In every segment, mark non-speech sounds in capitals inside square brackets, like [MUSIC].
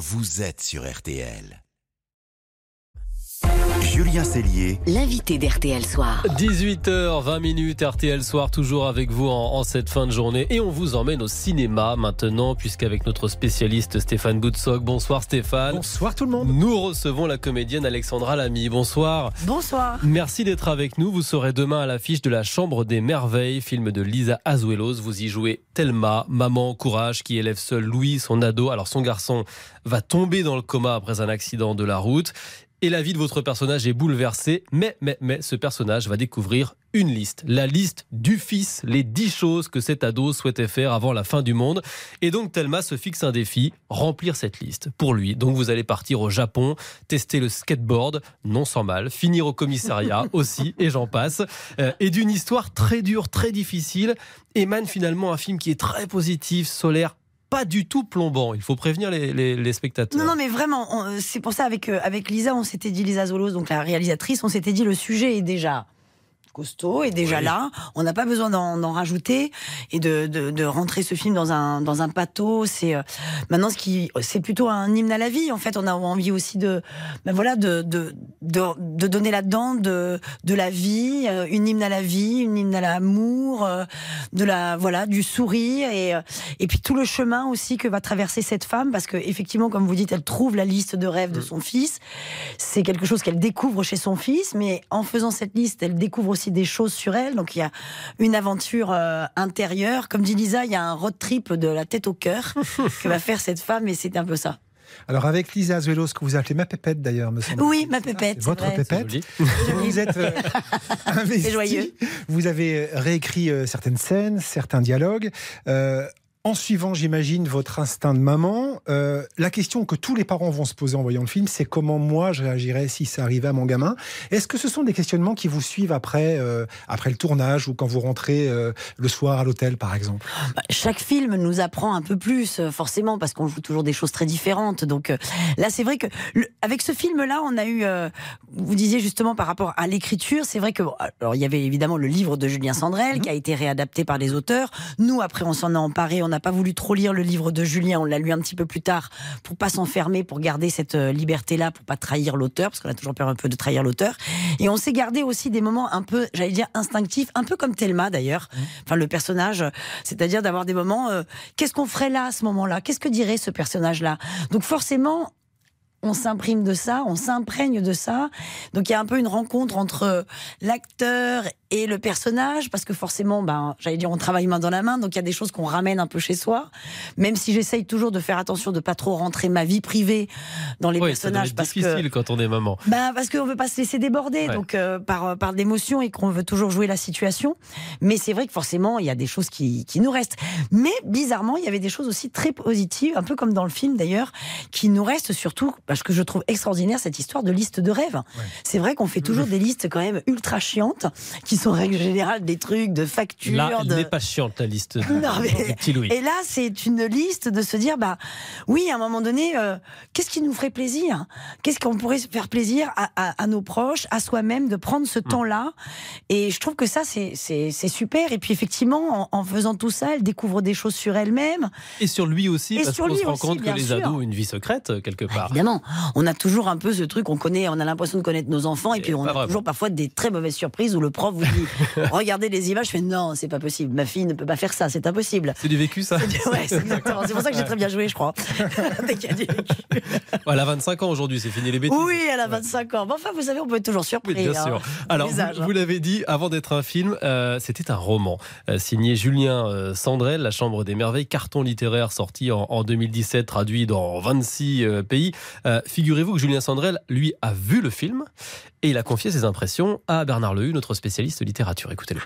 vous êtes sur RTL. Julien Cellier, L'invité d'RTL Soir. 18h20 minutes RTL Soir toujours avec vous en, en cette fin de journée et on vous emmène au cinéma maintenant puisqu'avec notre spécialiste Stéphane Boutsock. Bonsoir Stéphane. Bonsoir tout le monde. Nous recevons la comédienne Alexandra Lamy. Bonsoir. Bonsoir. Merci d'être avec nous. Vous serez demain à l'affiche de La Chambre des Merveilles, film de Lisa Azuelos. Vous y jouez Thelma, maman courage qui élève seul Louis, son ado. Alors son garçon va tomber dans le coma après un accident de la route. Et la vie de votre personnage est bouleversée, mais, mais, mais, ce personnage va découvrir une liste, la liste du fils, les dix choses que cet ado souhaitait faire avant la fin du monde. Et donc Thelma se fixe un défi, remplir cette liste pour lui. Donc vous allez partir au Japon, tester le skateboard, non sans mal, finir au commissariat [LAUGHS] aussi, et j'en passe. Euh, et d'une histoire très dure, très difficile, émane finalement un film qui est très positif, solaire, pas du tout plombant. Il faut prévenir les, spectateurs. Non, non, mais vraiment, on- c'est pour ça avec euh, avec Lisa, on s'était dit Lisa Zolos, donc la réalisatrice, on s'était dit le sujet est déjà costaud est déjà Oui. là. On n'a pas besoin d'en rajouter et de, de, de rentrer ce film dans un dans un pathos. C'est euh, maintenant ce qui c'est plutôt un hymne à la vie. En fait, on a envie aussi de ben voilà de de de, donner là-dedans de de la vie, euh, une hymne à la vie, une hymne à l'amour, euh, de la voilà du sourire et et puis tout le chemin aussi que va traverser cette femme parce que effectivement comme vous dites elle trouve la liste de rêves de son fils c'est quelque chose qu'elle découvre chez son fils mais en faisant cette liste elle découvre aussi des choses sur elle donc il y a une aventure euh, intérieure comme dit Lisa il y a un road trip de la tête au cœur [LAUGHS] que va faire cette femme et c'est un peu ça Alors avec Lisa Azuelos, que vous appelez ma pépette d'ailleurs, me semble. oui ma pépette Votre vrai. pépette. Vous êtes euh, [LAUGHS] investi. Joyeux. Vous avez réécrit euh, certaines scènes, certains dialogues. Euh, en suivant, j'imagine, votre instinct de maman, euh, la question que tous les parents vont se poser en voyant le film, c'est comment moi je réagirais si ça arrivait à mon gamin. Est-ce que ce sont des questionnements qui vous suivent après, euh, après le tournage ou quand vous rentrez euh, le soir à l'hôtel, par exemple? Bah, chaque film nous apprend un peu plus, forcément, parce qu'on joue toujours des choses très différentes. Donc là, c'est vrai que le- avec ce film-là, on a eu, vous disiez justement par rapport à l'écriture, c'est vrai que bon, alors il y avait évidemment le livre de Julien Sandrel qui a été réadapté par les auteurs. Nous, après, on s'en est emparé. On n'a pas voulu trop lire le livre de Julien. On l'a lu un petit peu plus tard pour pas s'enfermer, pour garder cette euh, liberté-là, pour pas trahir l'auteur, parce qu'on a toujours peur un peu de trahir l'auteur. Et on s'est gardé aussi des moments un peu, j'allais dire instinctifs, un peu comme Thelma d'ailleurs. Enfin, le personnage, euh, c'est-à-dire d'avoir des moments. euh, Qu'est-ce qu'on ferait là à ce moment-là? Qu'est-ce que dirait ce personnage-là? Donc forcément. On s'imprime de ça, on s'imprègne de ça. Donc il y a un peu une rencontre entre l'acteur et le personnage, parce que forcément, ben, j'allais dire, on travaille main dans la main, donc il y a des choses qu'on ramène un peu chez soi. Même si j'essaye toujours de faire attention de pas trop rentrer ma vie privée dans les Oui, ça personnages, être parce que difficile quand on est maman. bah parce qu'on veut pas se laisser déborder, Ouais. donc euh, par par l'émotion et qu'on veut toujours jouer la situation. Mais c'est vrai que forcément il y a des choses qui qui nous restent. Mais bizarrement il y avait des choses aussi très positives, un peu comme dans le film d'ailleurs, qui nous restent surtout parce que je trouve extraordinaire cette histoire de liste de rêves. C'est vrai qu'on fait toujours des listes quand même ultra chiantes, qui en règle générale des trucs de factures. Là, elle de... n'est pas chiante, la liste de, Non, mais- petit Louis. [LAUGHS] Et là, c'est une liste de se dire, bah oui, à un moment donné, euh, qu'est-ce qui nous ferait plaisir? Qu'est-ce qu'on pourrait faire plaisir à, à- à nos proches, à soi-même, de prendre Hmm. ce temps-là? Et je trouve que ça, c'est super. Et puis effectivement, en, en faisant tout ça, elle découvre des choses sur elle-même. Et sur lui aussi, Et parce qu'on se rend aussi, compte que les sûr. ados ont une vie secrète, euh, quelque part. Évidemment, on a toujours un peu ce truc, on connaît, on a l'impression de connaître nos enfants, et Et puis on a toujours parfois des très mauvaises surprises où le prof vous dit, [LAUGHS] regardez les images, je fais non, c'est pas possible, ma fille ne peut pas faire ça, c'est impossible. C'est du vécu, ça Ouais, c'est exactement. C'est pour ça que j'ai [LAUGHS] très bien joué, je crois. [LAUGHS] Dès qu'il y a du vécu. Elle a 25 ans aujourd'hui, c'est fini les bêtises. Oui, elle a 25 ans. Mais enfin, vous savez, on peut être toujours surpris. Oui, bien hein. sûr. Alors, vous, hein. vous l'avez dit, avant d'être un film, euh, c'était un roman euh, signé Julien euh, Sandrel, La Chambre des Merveilles, carton littéraire sorti en, en 2017, traduit dans 26 euh, pays. Figurez-vous que Julien Sandrel, lui, a vu le film et il a confié ses impressions à Bernard Lehu, notre spécialiste littérature. Écoutez-le.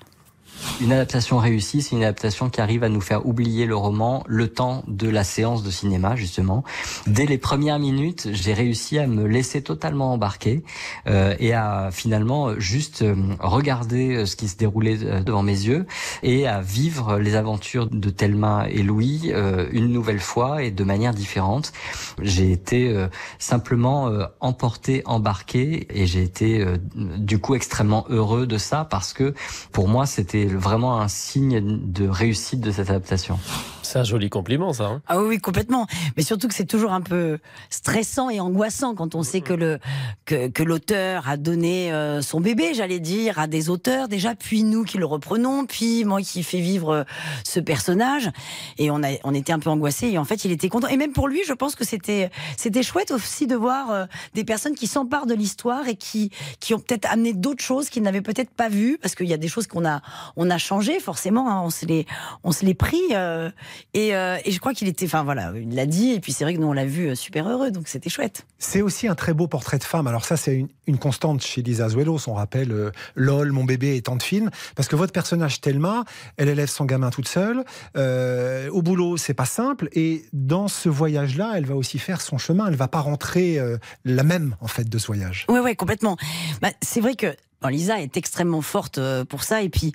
Une adaptation réussie, c'est une adaptation qui arrive à nous faire oublier le roman le temps de la séance de cinéma, justement. Dès les premières minutes, j'ai réussi à me laisser totalement embarquer euh, et à finalement juste euh, regarder euh, ce qui se déroulait euh, devant mes yeux et à vivre les aventures de Thelma et Louis euh, une nouvelle fois et de manière différente. J'ai été euh, simplement emporté, embarqué et j'ai été du coup extrêmement heureux de ça parce que pour moi c'était vraiment un signe de réussite de cette adaptation. C'est un joli compliment, ça. Hein. ah oui, complètement. Mais surtout que c'est toujours un peu stressant et angoissant quand on sait que le que, que l'auteur a donné euh, son bébé, j'allais dire, à des auteurs déjà, puis nous qui le reprenons, puis moi qui fais vivre euh, ce personnage. Et on a on était un peu angoissés et en fait il était content. Et même pour lui, je pense que c'était c'était chouette aussi de voir euh, des personnes qui s'emparent de l'histoire et qui qui ont peut-être amené d'autres choses qu'il n'avait peut-être pas vues parce qu'il y a des choses qu'on a on a changé forcément. Hein, on se les on se les pris. Euh, et, je crois qu'il était, enfin voilà, il l'a dit. Et puis c'est vrai que nous on l'a vu euh, super heureux, donc c'était chouette. C'est aussi un très beau portrait de femme. Alors ça, c'est une, constante chez Lisa Azuelos. On rappelle euh, LOL, mon bébé et tant de films, parce que votre personnage Thelma, elle élève son gamin toute seule. au boulot, c'est pas simple. Et dans ce voyage-là, elle va aussi faire son chemin. Elle va pas rentrer la même en fait de ce voyage. Oui, oui, complètement. Bah, c'est vrai que Lisa est extrêmement forte pour ça. Et puis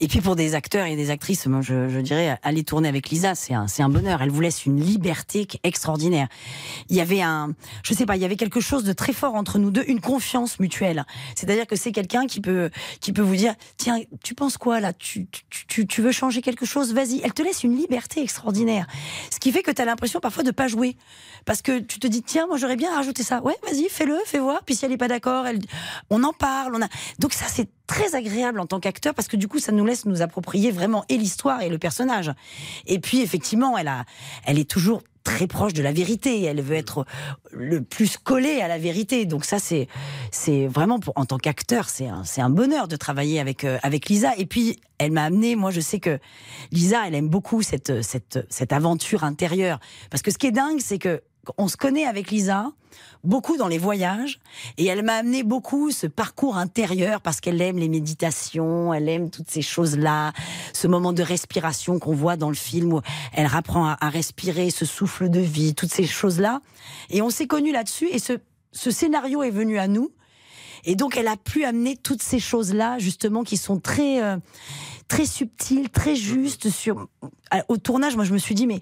et puis pour des acteurs et des actrices, moi je, je dirais aller tourner avec Lisa, c'est un, un bonheur. Elle vous laisse une liberté extraordinaire. Il y avait un, je sais pas, il y avait quelque chose de très fort entre nous deux, une confiance mutuelle. C'est-à-dire que c'est quelqu'un qui peut, qui peut vous dire, tiens, tu penses quoi là? Tu, tu, tu, veux changer quelque chose? Vas-y. Elle te laisse une liberté extraordinaire. Ce qui fait que tu as l'impression parfois de pas jouer, parce que tu te dis, tiens, moi j'aurais bien rajouté ça. Ouais, vas-y, fais-le, fais voir. Puis si elle est pas d'accord, elle, on en parle. On a, donc ça c'est très agréable en tant qu'acteur parce que du coup ça nous laisse nous approprier vraiment et l'histoire et le personnage. Et puis effectivement, elle a, elle est toujours très proche de la vérité. Elle veut être le plus collée à la vérité. Donc ça, c'est c'est vraiment en tant qu'acteur, c'est un c'est un bonheur de travailler avec euh, avec Lisa. Et puis elle m'a amené. Moi, je sais que Lisa, elle aime beaucoup cette cette cette aventure intérieure. Parce que ce qui est dingue, c'est que on se connaît avec Lisa beaucoup dans les voyages et elle m'a amené beaucoup ce parcours intérieur parce qu'elle aime les méditations, elle aime toutes ces choses-là, ce moment de respiration qu'on voit dans le film où elle apprend à, respirer, ce souffle de vie, toutes ces choses-là. Et on s'est connus là-dessus et ce, scénario est venu à nous. Et donc elle a pu amener toutes ces choses-là justement qui sont très euh, très subtil, très juste sur au tournage. Moi, je me suis dit, mais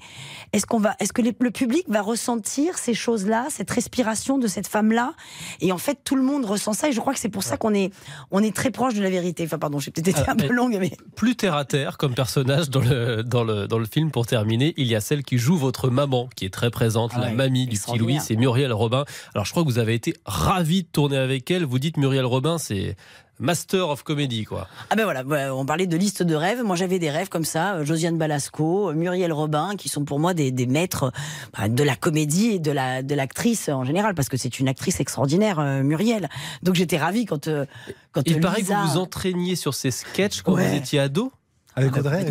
est-ce qu'on va, est-ce que le public va ressentir ces choses-là, cette respiration de cette femme-là? Et en fait, tout le monde ressent ça. Et je crois que c'est pour ça qu'on est, on est très proche de la vérité. Enfin, pardon, j'ai peut-être été un peu longue, mais plus terre à terre comme personnage dans le dans le dans le film. Pour terminer, il y a celle qui joue votre maman, qui est très présente, la mamie du petit Louis, c'est Muriel Robin. Alors, je crois que vous avez été ravi de tourner avec elle. Vous dites Muriel Robin, c'est Master of Comedy, quoi. Ah ben voilà, on parlait de liste de rêves. Moi, j'avais des rêves comme ça. Euh, Josiane Balasco, euh, Muriel Robin, qui sont pour moi des, maîtres bah, de la comédie et de la de l'actrice en général, parce que c'est une actrice extraordinaire, euh, Muriel. Donc j'étais ravie quand quand. Il paraît que vous vous entraîniez sur ces sketchs quand vous étiez ado. Avec Audrey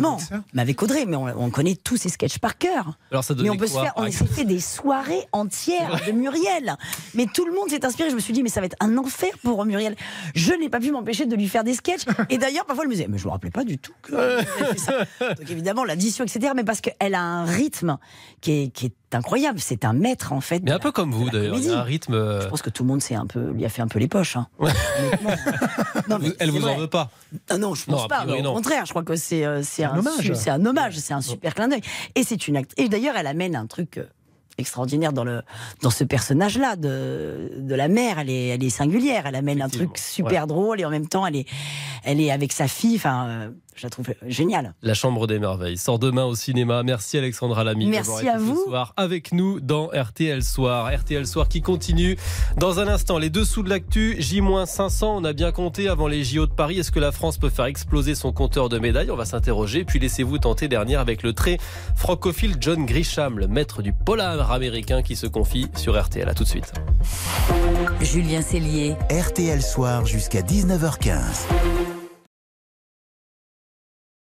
Mais avec Audrey, mais on, connaît tous ses sketchs par cœur. Alors ça mais on peut se faire, on s'est fait des soirées entières de Muriel. Mais tout le monde s'est inspiré. Je me suis dit, mais ça va être un enfer pour Muriel. Je n'ai pas pu m'empêcher de lui faire des sketchs. Et d'ailleurs, parfois, elle me disait, mais je ne me rappelais pas du tout que ça. [LAUGHS] Donc évidemment, l'addition, etc. Mais parce qu'elle a un rythme qui est, qui est incroyable. C'est un maître en fait. Mais un peu comme vous d'ailleurs. Il y a un rythme. Euh, je pense que tout le monde s'est un peu, lui a fait un peu les poches. Hein. [LAUGHS] non, Elle vous en veut pas non, non, je pense pas. Au contraire, je crois que c'est euh, c'est un, hommage. C'est un hommage. C'est un super clin d'œil. Et c'est une Et d'ailleurs, elle amène un truc euh, extraordinaire dans le dans ce personnage là de de la mère elle est elle est singulière elle amène un truc super drôle et en même temps elle est elle est avec sa fille enfin je la trouve géniale. La Chambre des Merveilles sort demain au cinéma. Merci Alexandra Lamy. Merci à vous. Ce soir avec nous dans RTL Soir. RTL Soir qui continue. Dans un instant, les dessous de l'actu. J-500, on a bien compté avant les JO de Paris. Est-ce que la France peut faire exploser son compteur de médailles? On va s'interroger. Puis laissez-vous tenter dernière avec le très francophile John Grisham, le maître du polar américain qui se confie sur RTL. À tout de suite. Julien Cellier. RTL Soir jusqu'à 19h15.